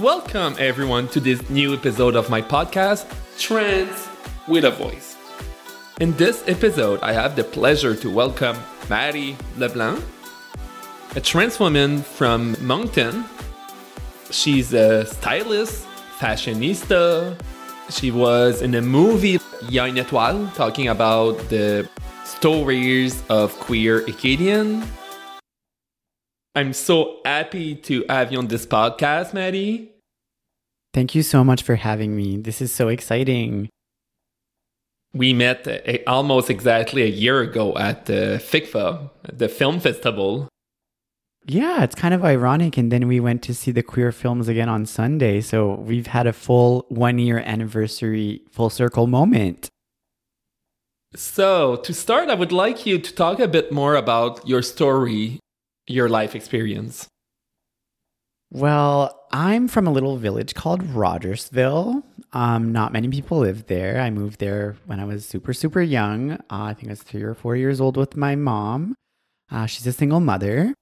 Welcome, everyone, to this new episode of my podcast, Trans with a Voice. In this episode, I have the pleasure to welcome Marie Leblanc, a trans woman from Moncton. She's a stylist, fashionista. She was in a movie, une étoile, talking about the stories of queer Acadian. I'm so happy to have you on this podcast, Matty. Thank you so much for having me. This is so exciting. We met uh, almost exactly a year ago at the FICFA, the film festival. Yeah, it's kind of ironic. And then we went to see the queer films again on Sunday. So we've had a full one year anniversary full circle moment. So, to start, I would like you to talk a bit more about your story, your life experience. Well, I'm from a little village called Rogersville. Um, not many people live there. I moved there when I was super, super young. Uh, I think I was three or four years old with my mom. Uh, she's a single mother.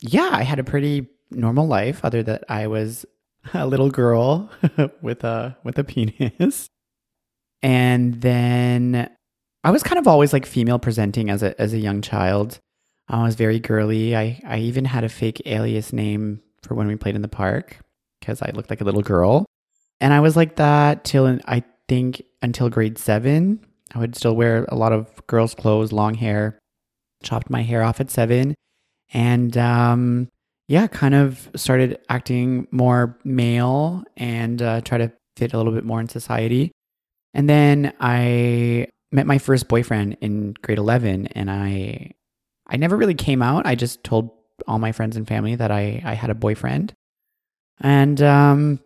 Yeah, I had a pretty normal life, other that I was a little girl with a with a penis. And then I was kind of always like female presenting as a as a young child. I was very girly. I I even had a fake alias name for when we played in the park because I looked like a little girl. And I was like that till I think until grade seven. I would still wear a lot of girls' clothes, long hair, chopped my hair off at seven. And um, yeah, kind of started acting more male and uh, try to fit a little bit more in society. And then I met my first boyfriend in grade 11 and I I never really came out. I just told all my friends and family that I, I had a boyfriend. And um,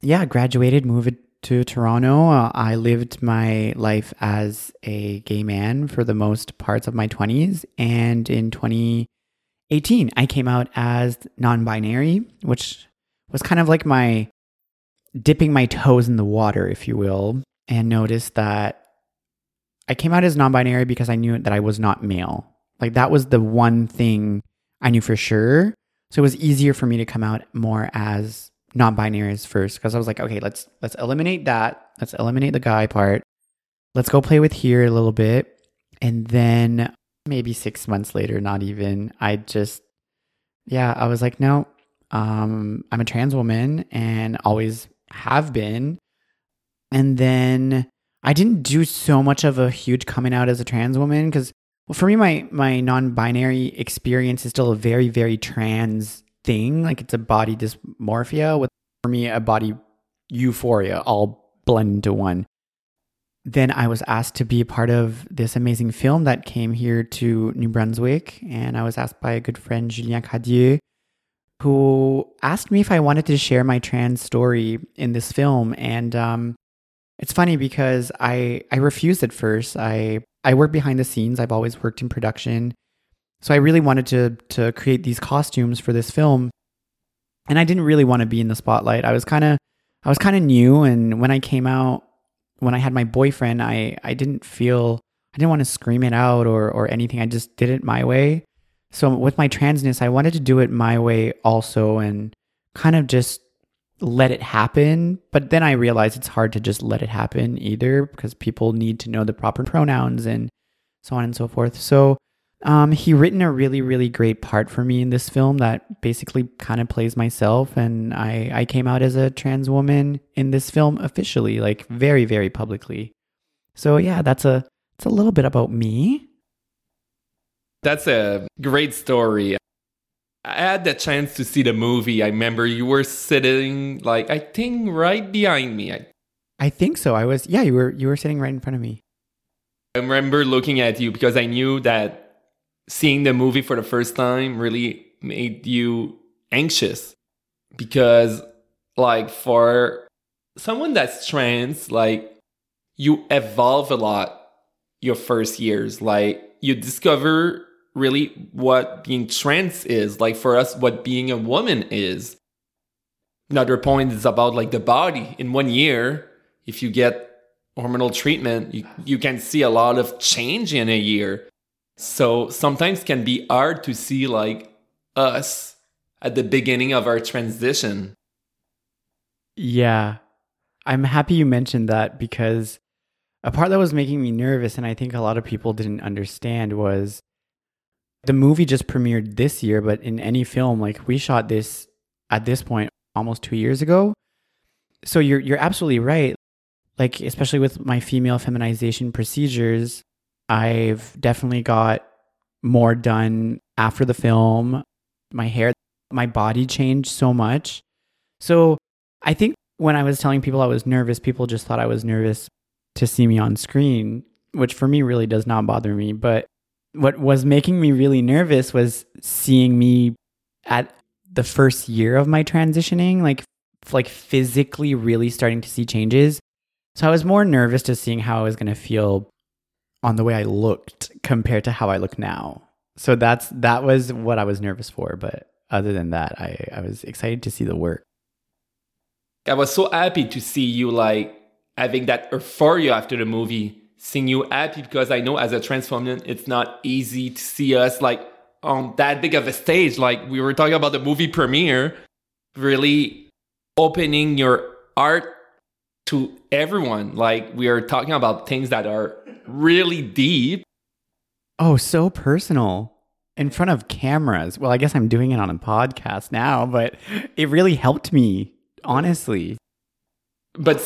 yeah, graduated, moved to Toronto. Uh, I lived my life as a gay man for the most parts of my 20s. And in 2018, I came out as non binary, which was kind of like my dipping my toes in the water, if you will, and noticed that I came out as non binary because I knew that I was not male. Like that was the one thing I knew for sure. So it was easier for me to come out more as non-binaries first because I was like, okay, let's let's eliminate that. Let's eliminate the guy part. Let's go play with here a little bit. And then maybe 6 months later, not even, I just yeah, I was like, no, um I'm a trans woman and always have been. And then I didn't do so much of a huge coming out as a trans woman because well, for me, my my non-binary experience is still a very very trans thing. Like it's a body dysmorphia with for me a body euphoria all blend into one. Then I was asked to be a part of this amazing film that came here to New Brunswick, and I was asked by a good friend Julien Cadieux, who asked me if I wanted to share my trans story in this film. And um, it's funny because I I refused at first. I I work behind the scenes. I've always worked in production. So I really wanted to to create these costumes for this film. And I didn't really want to be in the spotlight. I was kind of I was kind of new and when I came out when I had my boyfriend, I I didn't feel I didn't want to scream it out or or anything. I just did it my way. So with my transness, I wanted to do it my way also and kind of just let it happen. But then I realized it's hard to just let it happen either because people need to know the proper pronouns and so on and so forth. So um, he written a really, really great part for me in this film that basically kind of plays myself. And I, I came out as a trans woman in this film officially, like very, very publicly. So yeah, that's a, it's a little bit about me. That's a great story. I had the chance to see the movie. I remember you were sitting like I think right behind me. I, I think so. I was yeah, you were you were sitting right in front of me. I remember looking at you because I knew that seeing the movie for the first time really made you anxious because like for someone that's trans like you evolve a lot your first years like you discover really what being trans is like for us what being a woman is. Another point is about like the body. In one year if you get hormonal treatment you, you can see a lot of change in a year. So sometimes can be hard to see like us at the beginning of our transition. Yeah. I'm happy you mentioned that because a part that was making me nervous, and I think a lot of people didn't understand, was the movie just premiered this year, but in any film, like we shot this at this point almost two years ago. So you're you're absolutely right. Like especially with my female feminization procedures, I've definitely got more done after the film. My hair, my body changed so much. So I think when I was telling people I was nervous, people just thought I was nervous to see me on screen, which for me really does not bother me. But what was making me really nervous was seeing me at the first year of my transitioning, like like physically really starting to see changes. So I was more nervous to seeing how I was going to feel on the way I looked compared to how I look now. So that's that was what I was nervous for, but other than that, I I was excited to see the work. I was so happy to see you like having that euphoria after the movie, seeing you happy because I know as a trans woman, it's not easy to see us like on that big of a stage. Like we were talking about the movie premiere, really opening your art to everyone. Like we are talking about things that are really deep. Oh, so personal in front of cameras. Well, I guess I'm doing it on a podcast now, but it really helped me, honestly. But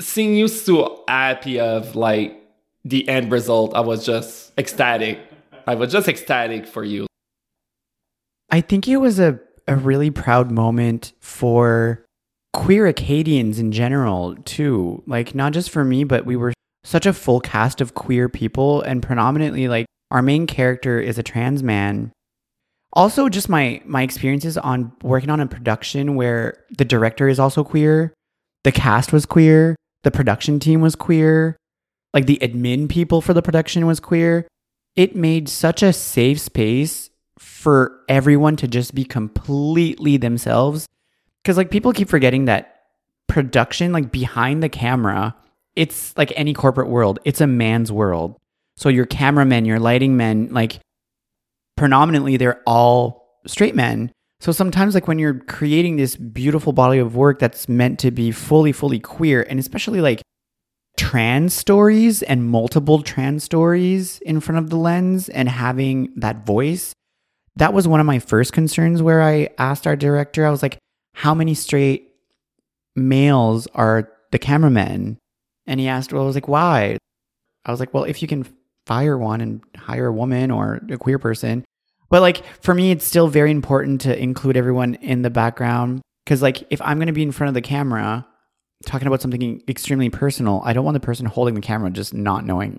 seeing you so happy of like the end result, I was just ecstatic. I was just ecstatic for you. I think it was a, a really proud moment for queer Acadians in general, too. Like, not just for me, but we were such a full cast of queer people, and predominantly, like, our main character is a trans man. Also, just my my experiences on working on a production where the director is also queer, the cast was queer, the production team was queer, like the admin people for the production was queer. It made such a safe space for everyone to just be completely themselves. Because, like, people keep forgetting that production, like behind the camera, it's like any corporate world, it's a man's world. So, your cameramen, your lighting men, like, predominantly, they're all straight men. So sometimes, like when you're creating this beautiful body of work that's meant to be fully, fully queer, and especially like trans stories and multiple trans stories in front of the lens and having that voice, that was one of my first concerns where I asked our director, I was like, how many straight males are the cameramen? And he asked, well, I was like, why? I was like, well, if you can fire one and hire a woman or a queer person, but like for me, it's still very important to include everyone in the background because like if I'm going to be in front of the camera talking about something extremely personal, I don't want the person holding the camera just not knowing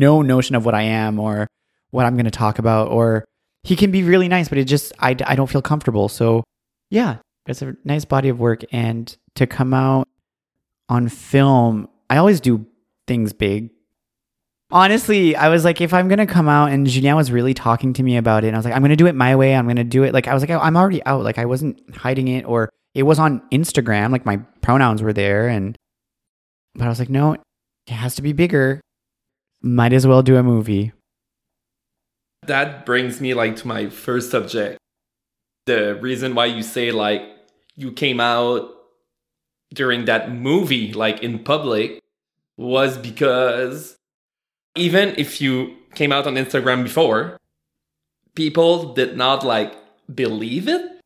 no notion of what I am or what I'm going to talk about or he can be really nice but it just I, I don't feel comfortable. So yeah, it's a nice body of work and to come out on film, I always do things big honestly, I was like, if I'm gonna come out, and Julien was really talking to me about it, and I was like, I'm gonna do it my way. I'm gonna do it like I was like, I'm already out. Like I wasn't hiding it, or it was on Instagram. Like my pronouns were there, and but I was like, no, it has to be bigger. Might as well do a movie. That brings me like to my first subject. The reason why you say like you came out during that movie, like in public, was because even if you came out on Instagram before, people did not like believe it.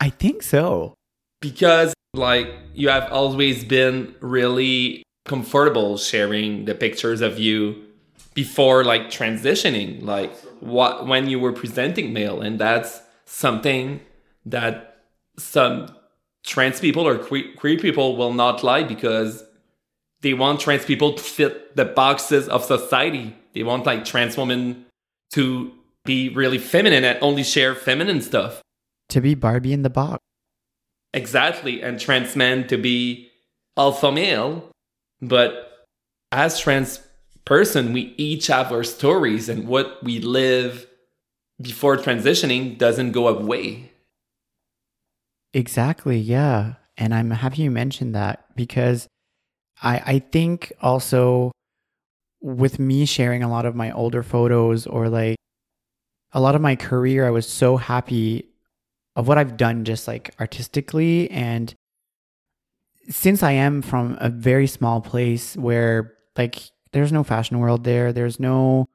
I think so. Because like you have always been really comfortable sharing the pictures of you before like transitioning like what when you were presenting male and that's something that some trans people or queer, queer people will not like because they want trans people to fit the boxes of society. They want like trans women to be really feminine and only share feminine stuff. To be Barbie in the box. Exactly. And trans men to be alpha male. But as trans person, we each have our stories and what we live before transitioning doesn't go away. Exactly. Yeah. And I'm happy you mentioned that because I, I think also with me sharing a lot of my older photos or like a lot of my career, I was so happy of what I've done just like artistically and since I am from a very small place where like there's no fashion world there, there's no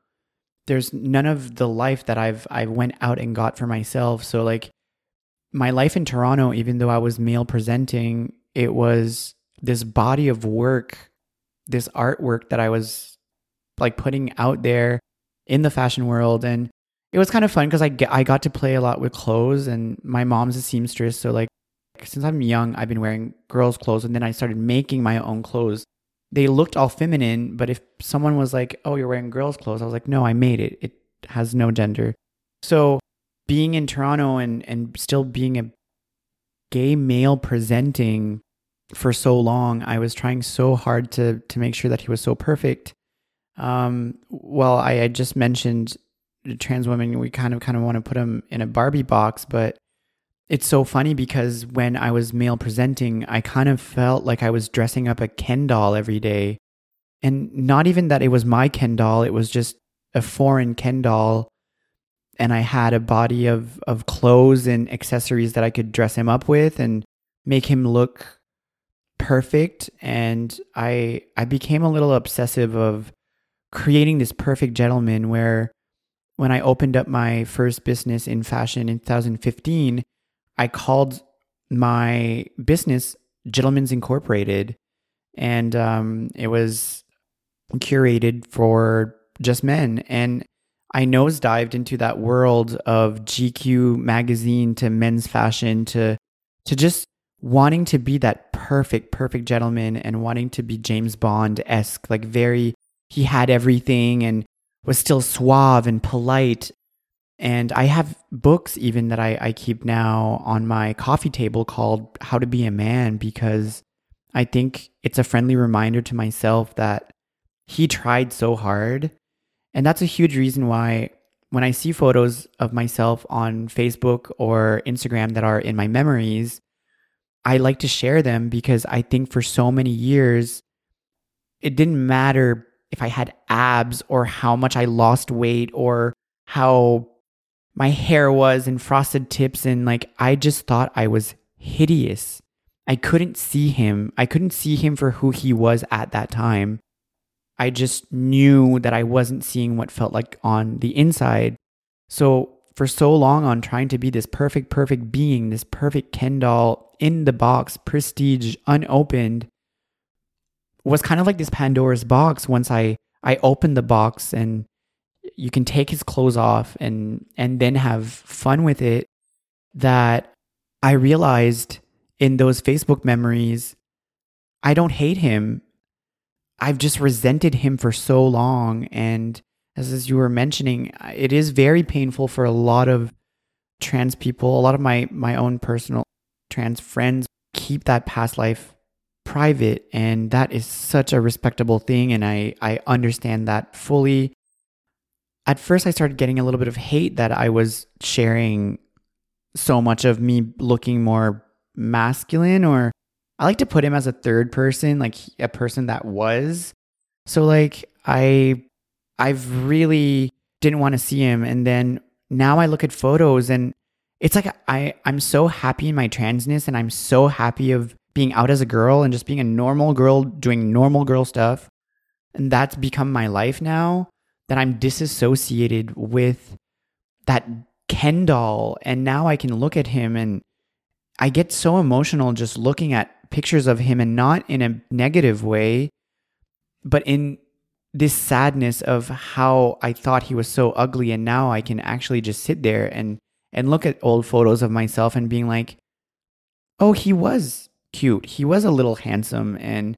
there's none of the life that I've I went out and got for myself. So like my life in Toronto, even though I was male presenting, it was this body of work, this artwork that I was like putting out there in the fashion world and it was kind of fun because I, I got to play a lot with clothes and my mom's a seamstress so like since i'm young i've been wearing girls clothes and then i started making my own clothes. They looked all feminine but if someone was like oh you're wearing girls clothes i was like no i made it. It has no gender. So being in toronto and and still being a gay male presenting for so long i was trying so hard to to make sure that he was so perfect. Um well i, I just mentioned trans women we kind of kind of want to put them in a barbie box but it's so funny because when i was male presenting i kind of felt like i was dressing up a ken doll every day. And not even that it was my ken doll it was just a foreign ken doll. And i had a body of of clothes and accessories that i could dress him up with and make him look perfect. And i i became a little obsessive of creating this perfect gentleman where when I opened up my first business in fashion in 2015, I called my business Gentlemen's Incorporated, and um, it was curated for just men. And I nosedived into that world of GQ magazine to men's fashion to to just wanting to be that perfect, perfect gentleman and wanting to be James Bond esque, like very he had everything and was still suave and polite. And I have books even that I, I keep now on my coffee table called How to Be a Man because I think it's a friendly reminder to myself that he tried so hard. And that's a huge reason why when I see photos of myself on Facebook or Instagram that are in my memories, I like to share them because I think for so many years, it didn't matter if I had abs or how much I lost weight or how my hair was and frosted tips. And like, I just thought I was hideous. I couldn't see him. I couldn't see him for who he was at that time. I just knew that I wasn't seeing what felt like on the inside. So, for so long, on trying to be this perfect, perfect being, this perfect Ken doll in the box, prestige, unopened, was kind of like this Pandora's box once I I opened the box and you can take his clothes off and and then have fun with it that I realized in those Facebook memories I don't hate him. I've just resented him for so long and as, as you were mentioning it is very painful for a lot of trans people a lot of my my own personal trans friends keep that past life private and that is such a respectable thing and I I understand that fully. At first I started getting a little bit of hate that I was sharing so much of me looking more masculine or I like to put him as a third person, like a person that was. So like I I've really didn't want to see him and then now I look at photos and it's like I I'm so happy in my transness and I'm so happy of being out as a girl and just being a normal girl doing normal girl stuff. And that's become my life now that I'm disassociated with that Ken doll. And now I can look at him and I get so emotional just looking at pictures of him and not in a negative way, but in this sadness of how I thought he was so ugly. And now I can actually just sit there and, and look at old photos of myself and being like, oh, he was cute. He was a little handsome and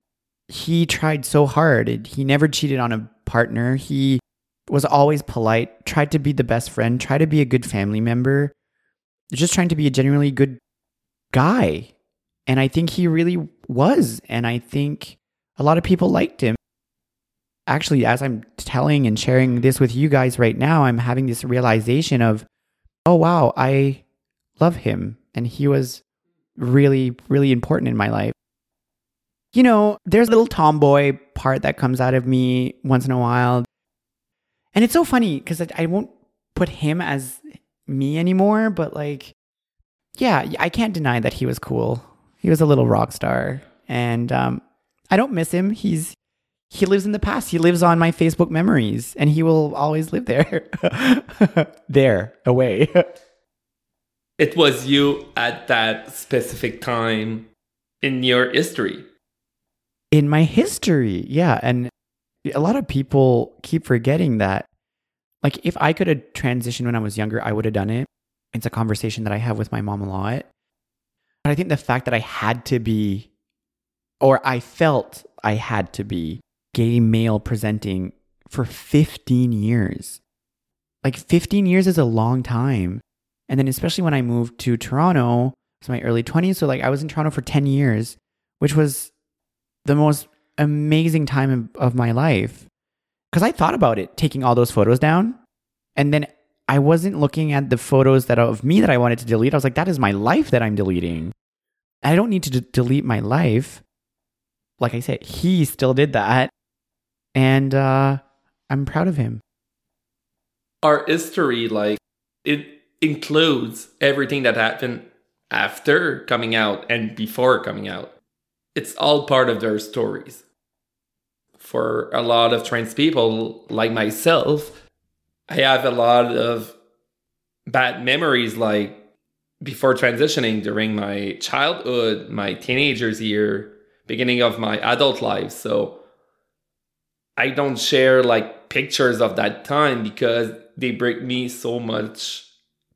he tried so hard. He never cheated on a partner. He was always polite, tried to be the best friend, tried to be a good family member, just trying to be a genuinely good guy. And I think he really was. And I think a lot of people liked him. Actually, as I'm telling and sharing this with you guys right now, I'm having this realization of, oh, wow, I love him. And he was really, really important in my life. You know, there's a little tomboy part that comes out of me once in a while. And it's so funny because I won't put him as me anymore, but like, yeah, I can't deny that he was cool. He was a little rock star. And um, I don't miss him. He's he lives in the past. He lives on my Facebook memories, and he will always live there, there away. it was you at that specific time in your history. In my history, yeah, and a lot of people keep forgetting that. Like, if I could have transitioned when I was younger, I would have done it. It's a conversation that I have with my mom a lot. But I think the fact that I had to be, or I felt I had to be, gay male presenting for 15 years. Like 15 years is a long time. And then especially when I moved to Toronto, it's my early 20s, so like I was in Toronto for 10 years, which was the most amazing time of, my life. Cuz I thought about it, taking all those photos down. And then I wasn't looking at the photos that of me that I wanted to delete. I was like that is my life that I'm deleting. I don't need to d- delete my life. Like I said, he still did that and uh, I'm proud of him. Our history, like it includes everything that happened after coming out and before coming out. It's all part of their stories. For a lot of trans people like myself, I have a lot of bad memories like before transitioning during my childhood, my teenagers year, beginning of my adult life. So I don't share like pictures of that time because they break me so much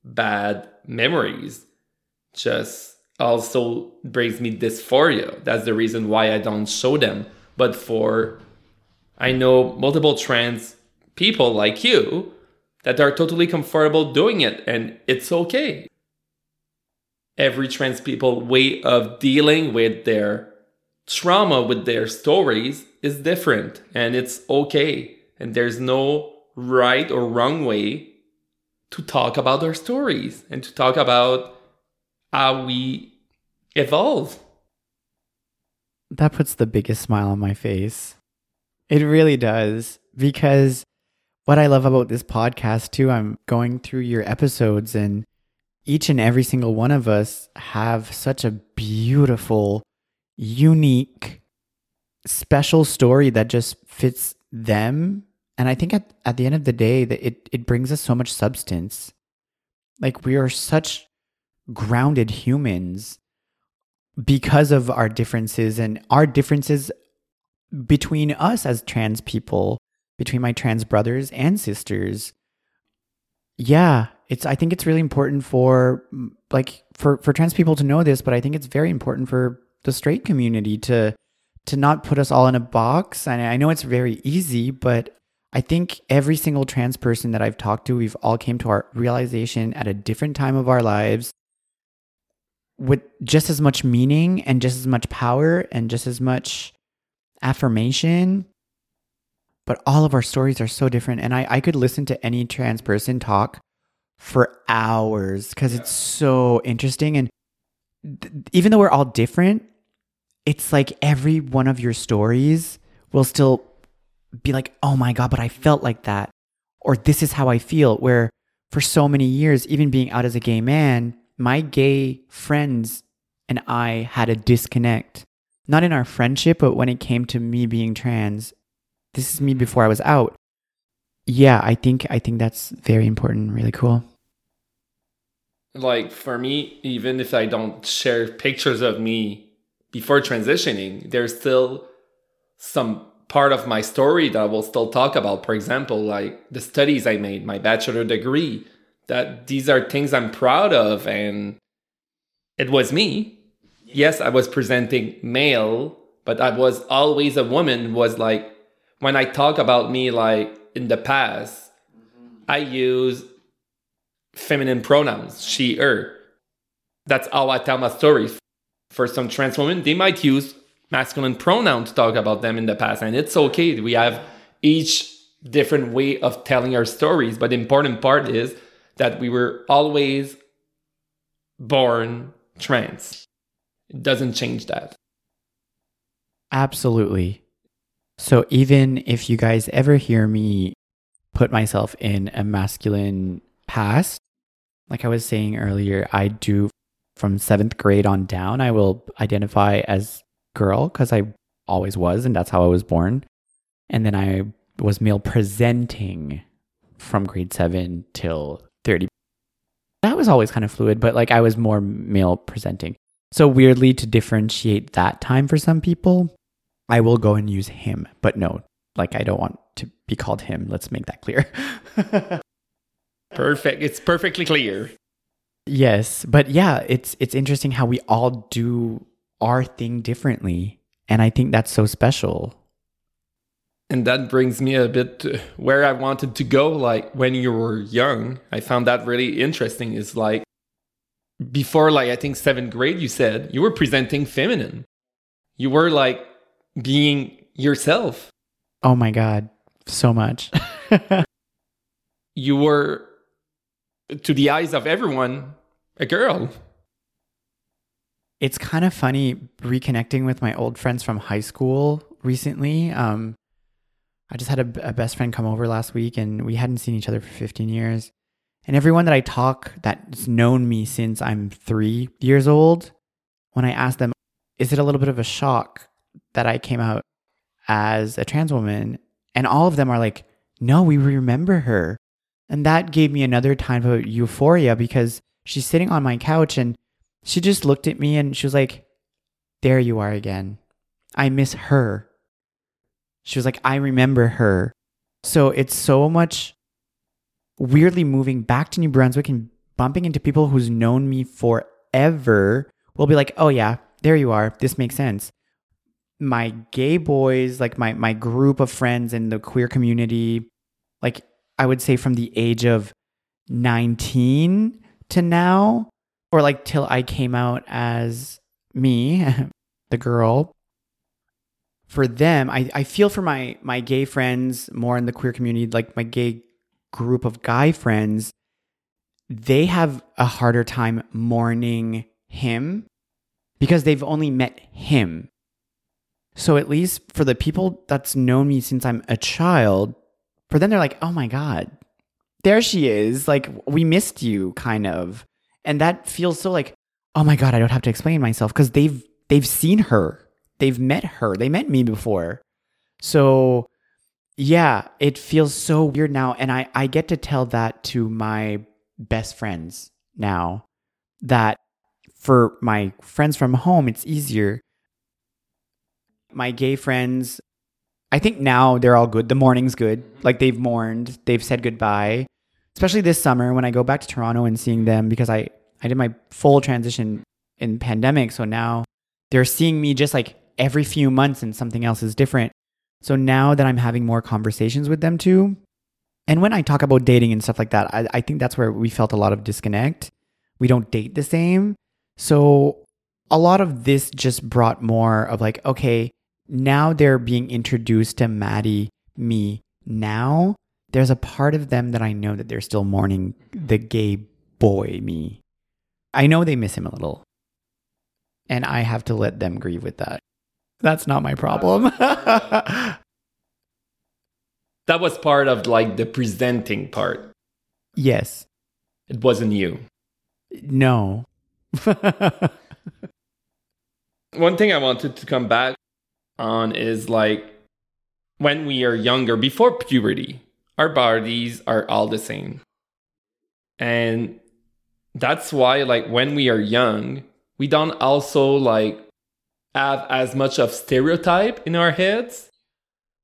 bad memories. Just also brings me dysphoria. That's the reason why I don't show them. But for I know multiple trans people like you that are totally comfortable doing it and it's okay. Every trans people way of dealing with their trauma with their stories is different and it's okay. And there's no right or wrong way to talk about our stories and to talk about how we evolve. That puts the biggest smile on my face. It really does. Because what I love about this podcast, too, I'm going through your episodes, and each and every single one of us have such a beautiful, unique special story that just fits them. And I think at, at the end of the day that it, it brings us so much substance. Like we are such grounded humans because of our differences and our differences between us as trans people, between my trans brothers and sisters. Yeah, it's I think it's really important for like for for trans people to know this, but I think it's very important for the straight community to to not put us all in a box. And I know it's very easy, but I think every single trans person that I've talked to, we've all came to our realization at a different time of our lives with just as much meaning and just as much power and just as much affirmation. But all of our stories are so different. And I, I could listen to any trans person talk for hours because it's so interesting. And th- even though we're all different, it's like every one of your stories will still be like, oh my God, but I felt like that. Or this is how I feel. Where for so many years, even being out as a gay man, my gay friends and I had a disconnect. Not in our friendship, but when it came to me being trans. This is me before I was out. Yeah, I think I think that's very important, really cool. Like for me, even if I don't share pictures of me before transitioning, there's still some part of my story that I will still talk about. For example, like the studies I made, my bachelor degree, that these are things I'm proud of. And it was me. Yes, I was presenting male, but I was always a woman. Was like when I talk about me, like in the past, I use feminine pronouns, she, her. That's how I tell my stories for some trans women, they might use masculine pronoun to talk about them in the past. And it's okay. We have each different way of telling our stories. But the important part is that we were always born trans. It doesn't change that. Absolutely. So even if you guys ever hear me put myself in a masculine past, like I was saying earlier, I do from seventh grade on down, I will identify as girl because I always was, and that's how I was born. And then I was male presenting from grade seven till 30. That was always kind of fluid, but like I was more male presenting. So, weirdly, to differentiate that time for some people, I will go and use him. But no, like I don't want to be called him. Let's make that clear. Perfect. It's perfectly clear. Yes, but yeah, it's it's interesting how we all do our thing differently, and I think that's so special. And that brings me a bit where I wanted to go. Like when you were young, I found that really interesting. Is like before, like I think seventh grade, you said you were presenting feminine. You were like being yourself. Oh my god, so much. you were to the eyes of everyone a girl. It's kind of funny reconnecting with my old friends from high school recently. Um, I just had a, a best friend come over last week and we hadn't seen each other for 15 years. And everyone that I talk that's known me since I'm three years old, when I ask them, is it a little bit of a shock that I came out as a trans woman? And all of them are like, no, we remember her. And that gave me another time of euphoria because she's sitting on my couch and she just looked at me and she was like, There you are again. I miss her. She was like, I remember her. So it's so much weirdly moving back to New Brunswick and bumping into people who's known me forever will be like, oh yeah, there you are. This makes sense. My gay boys, like my my group of friends in the queer community, like I would say from the age of 19 to now, or like till I came out as me, the girl. For them, I, I feel for my my gay friends more in the queer community, like my gay group of guy friends, they have a harder time mourning him because they've only met him. So at least for the people that's known me since I'm a child, for them they're like, "Oh my god. There she is. Like we missed you kind of." And that feels so like, "Oh my god, I don't have to explain myself because they've they've seen her. They've met her. They met me before." So yeah, it feels so weird now. And I, I get to tell that to my best friends now that for my friends from home, it's easier. My gay friends, I think now they're all good. The mourning's good. Mm-hmm. Like they've mourned, they've said goodbye. Especially this summer when I go back to Toronto and seeing them because I, I did my full transition in pandemic. So now they're seeing me just like every few months and something else is different. So now that I'm having more conversations with them too, and when I talk about dating and stuff like that, I, I think that's where we felt a lot of disconnect. We don't date the same. So a lot of this just brought more of like, okay, now they're being introduced to Matty, me now. There's a part of them that I know that they're still mourning the gay boy me. I know they miss him a little. And I have to let them grieve with that. That's not my problem. that was part of like the presenting part. Yes. It wasn't you. No. One thing I wanted to come back on is like when we are younger, before puberty, our bodies are all the same. And that's why, like, when we are young, we don't also like have as much of stereotype in our heads.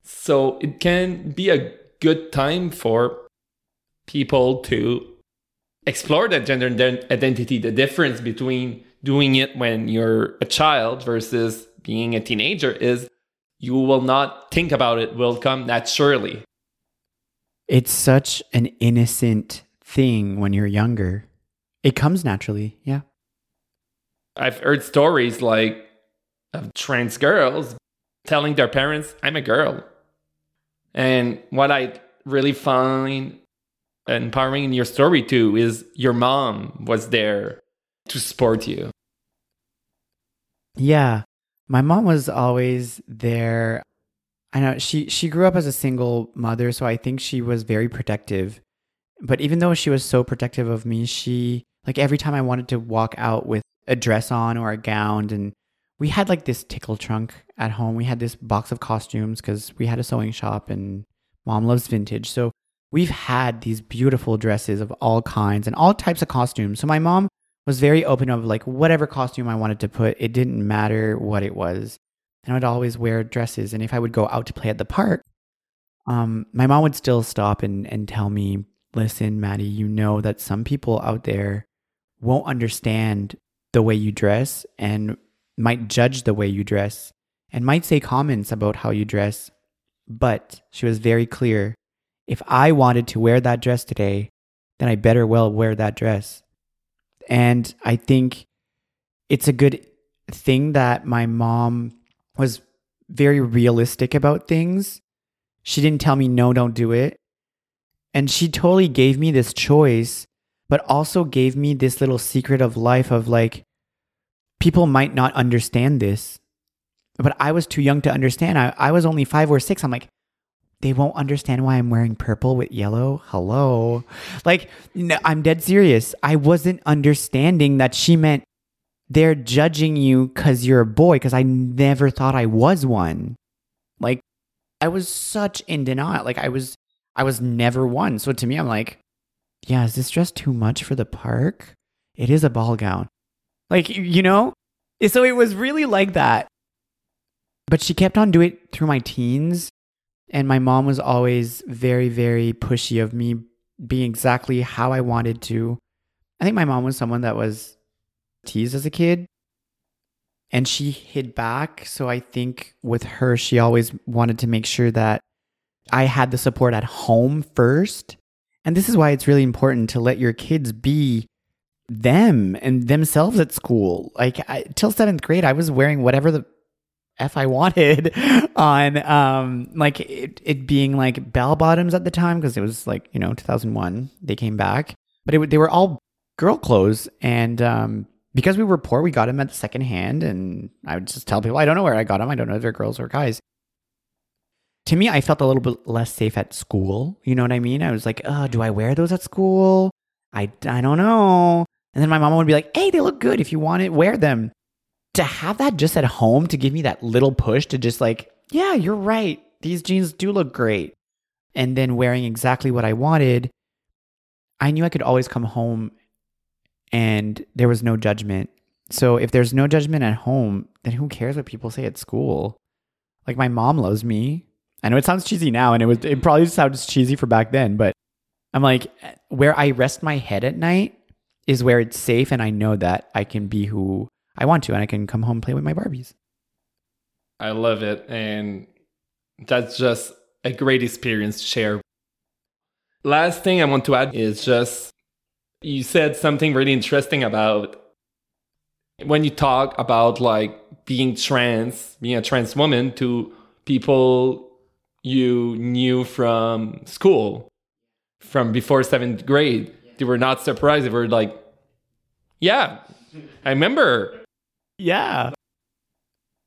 So it can be a good time for people to explore that gender identity, the difference between doing it when you're a child versus being a teenager is you will not think about it will come naturally. It's such an innocent thing when you're younger. It comes naturally, yeah. I've heard stories like of trans girls telling their parents, I'm a girl. And what I really find empowering in your story too is your mom was there to support you. Yeah. My mom was always there. I know she she grew up as a single mother, so I think she was very protective. But even though she was so protective of me, she like every time I wanted to walk out with a dress on or a gown and we had like this tickle trunk at home. We had this box of costumes because we had a sewing shop and mom loves vintage. So we've had these beautiful dresses of all kinds and all types of costumes. So my mom was very open of like whatever costume I wanted to put, it didn't matter what it was. And I would always wear dresses. And if I would go out to play at the park, um, my mom would still stop and, and tell me, listen, Matty, you know that some people out there won't understand the way you dress and might judge the way you dress and might say comments about how you dress. But she was very clear if I wanted to wear that dress today, then I better well wear that dress. And I think it's a good thing that my mom was very realistic about things. She didn't tell me, no, don't do it. And she totally gave me this choice, but also gave me this little secret of life of like, people might not understand this. But I was too young to understand. I, I was only five or six. I'm like, they won't understand why I'm wearing purple with yellow. Hello. Like, no, I'm dead serious. I wasn't understanding that she meant they're judging you because you're a boy, because I never thought I was one. Like, I was such in denial. Like, I was, I was never one. So to me, I'm like, yeah, is this dress too much for the park? It is a ball gown. Like, you know? So it was really like that. But she kept on doing it through my teens and my mom was always very, very pushy of me being exactly how I wanted to. I think my mom was someone that was teased as a kid and she hid back. So I think with her, she always wanted to make sure that I had the support at home first. And this is why it's really important to let your kids be them and themselves at school. Like I, till seventh grade, I was wearing whatever the f I wanted on um like it, it being like bell bottoms at the time because it was like you know 2001 they came back but it, they were all girl clothes and um because we were poor we got them at the second hand and I would just tell people I don't know where I got them I don't know if they're girls or guys. To me I felt a little bit less safe at school. You know what I mean? I was like oh do I wear those at school? I I don't know. And then my mom would be like hey they look good. If you want it wear them. To have that just at home to give me that little push to just like, yeah, you're right. These jeans do look great. And then wearing exactly what I wanted, I knew I could always come home and there was no judgment. So if there's no judgment at home, then who cares what people say at school? Like my mom loves me. I know it sounds cheesy now and it was it probably sounds cheesy for back then, but I'm like where I rest my head at night is where it's safe and I know that I can be who I want to, and I can come home play with my Barbies. I love it. And that's just a great experience to share. Last thing I want to add is just you said something really interesting about when you talk about like being trans, being a trans woman to people you knew from school, from before seventh grade. They were not surprised. They were like, yeah, I remember yeah.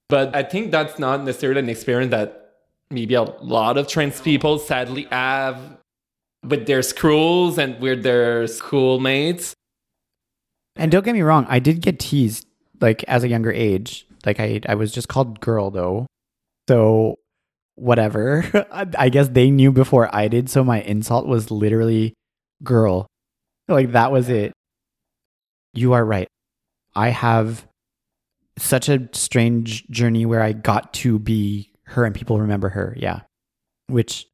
But I think that's not necessarily an experience that maybe a lot of trans people sadly have with their schools and with their schoolmates. And don't get me wrong, I did get teased like as a younger age. Like I I was just called girl though. So whatever. I guess they knew before I did, so my insult was literally girl. Like that was it. You are right. I have such a strange journey where I got to be her and people remember her. Yeah. Which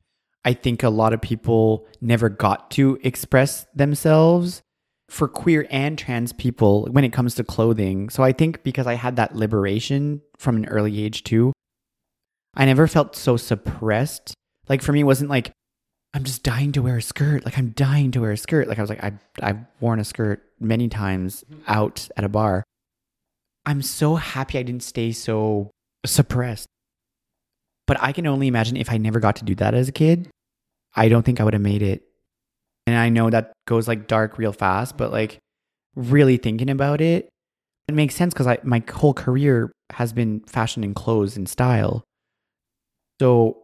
I think a lot of people never got to express themselves for queer and trans people when it comes to clothing. So I think because I had that liberation from an early age too, I never felt so suppressed. Like for me, it wasn't like, I'm just dying to wear a skirt. Like I'm dying to wear a skirt. Like I was like, I, I've worn a skirt many times mm-hmm. out at a bar. I'm so happy I didn't stay so suppressed. But I can only imagine if I never got to do that as a kid, I don't think I would have made it. And I know that goes like dark real fast, but like really thinking about it, it makes sense because I my whole career has been fashion and clothes and style. So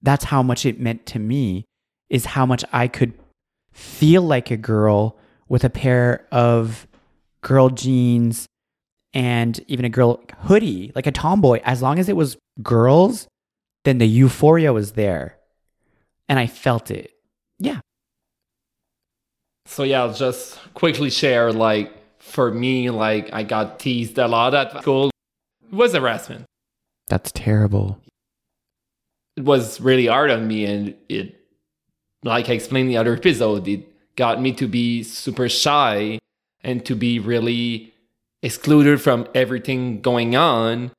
that's how much it meant to me is how much I could feel like a girl with a pair of girl jeans and even a girl hoodie, like a tomboy, as long as it was girls, then the euphoria was there. And I felt it. Yeah. So yeah, I'll just quickly share like for me, like I got teased a lot at school. It was harassment. That's terrible. It was really hard on me and it like I explained in the other episode, it got me to be super shy and to be really excluded from everything going on.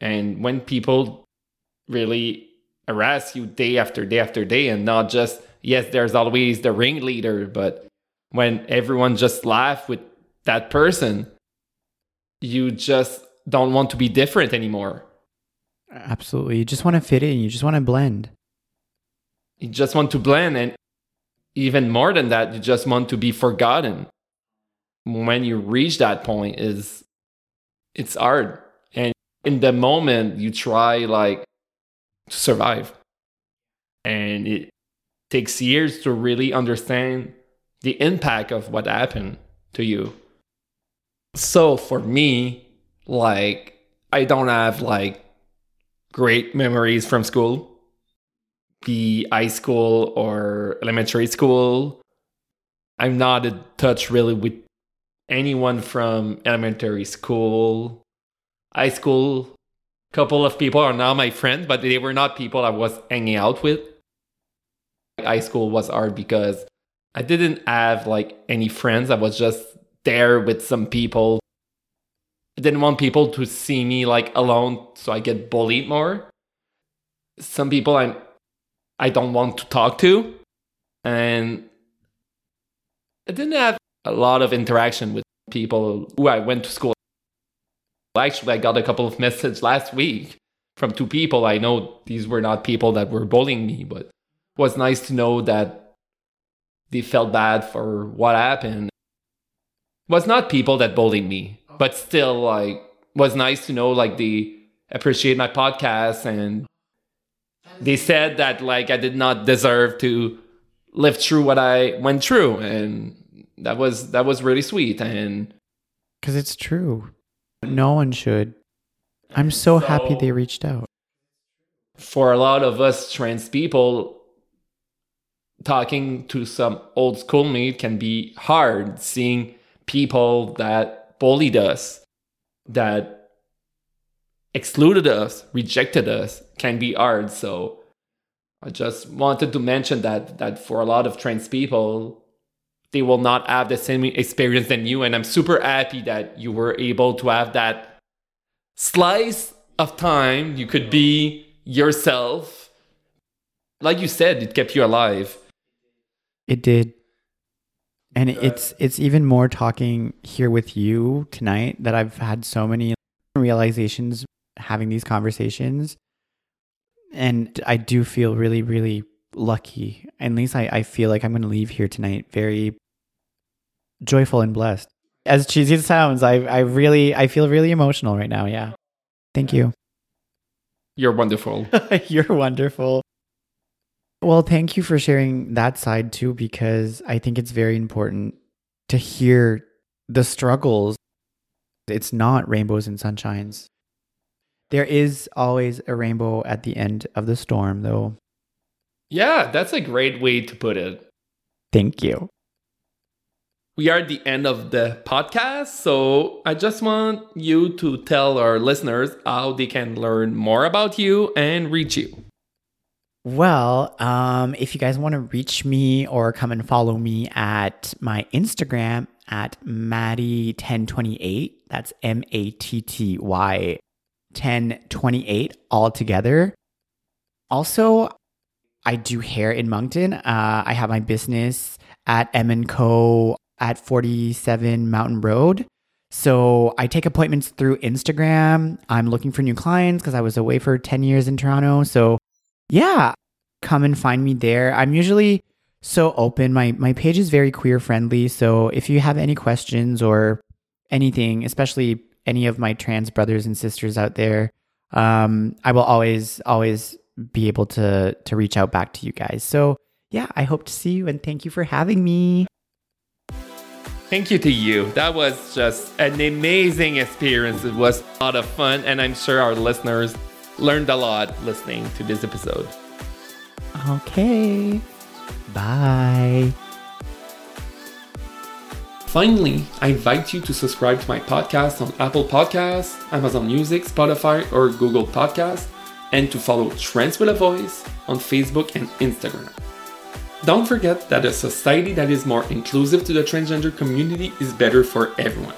And when people really harass you day after day after day, and not just, yes, there's always the ringleader, but when everyone just laugh with that person, you just don't want to be different anymore. Absolutely. You just want to fit in, you just want to blend. You just want to blend. And even more than that, you just want to be forgotten. When you reach that point, is it's hard. And in the moment, you try like to survive. And it takes years to really understand the impact of what happened to you. So for me, like, I don't have like great memories from school, be high school or elementary school. I'm not in touch really with anyone from elementary school, high school. Couple of people are now my friends, but they were not people I was hanging out with. High school was hard because I didn't have like any friends. I was just there with some people. I didn't want people to see me like alone so I get bullied more. Some people I'm I don't want to talk to. And I didn't have a lot of interaction with people who I went to school. Actually, I got a couple of messages last week from two people. I know these were not people that were bullying me, but it was nice to know that they felt bad for what happened. It was not people that bullied me, but still like was nice to know like they appreciate my podcast and they said that like I did not deserve to live through what I went through and that was that was really sweet and because it's true no one should. I'm so, so, happy they reached out. for a lot of us trans people talking to some old schoolmate can be hard seeing people that bullied us that excluded us rejected us can be hard. So i just wanted to mention that that for a lot of trans people they will not have the same experience than you. And I'm super happy that you were able to have that slice of time. You could be yourself. Like you said, it kept you alive. It did. And it's it's even more talking here with you tonight that I've had so many realizations having these conversations. And I do feel really, really lucky. At least I, I feel like I'm going to leave here tonight very joyful and blessed. As cheesy as it sounds, I, I really, I feel really emotional right now. Yeah. Thank you. You're wonderful. You're wonderful. Well, thank you for sharing that side too, because I think it's very important to hear the struggles. It's not rainbows and sunshines. There is always a rainbow at the end of the storm, though. Yeah, that's a great way to put it. Thank you. We are at the end of the podcast, so I just want you to tell our listeners how they can learn more about you and reach you. Well, um, if you guys want to reach me or come and follow me at my Instagram at Matty1028, that's M A T T Y 1028 all together. Also, I do hair in Moncton. Uh, I have my business at M & Co at 47 Mountain Road. So I take appointments through Instagram. I'm looking for new clients because I was away for 10 years in Toronto. So yeah, come and find me there. I'm usually so open. My my page is very queer friendly. So if you have any questions or anything, especially any of my trans brothers and sisters out there, um, I will always always be able to to reach out back to you guys. So yeah, I hope to see you and thank you for having me. Thank you to you. That was just an amazing experience. It was a lot of fun, and I'm sure our listeners learned a lot listening to this episode. Okay. Bye. Finally, I invite you to subscribe to my podcast on Apple Podcasts, Amazon Music, Spotify, or Google Podcasts, and to follow Trans with a Voice on Facebook and Instagram. Don't forget that a society that is more inclusive to the transgender community is better for everyone.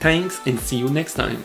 Thanks and see you next time.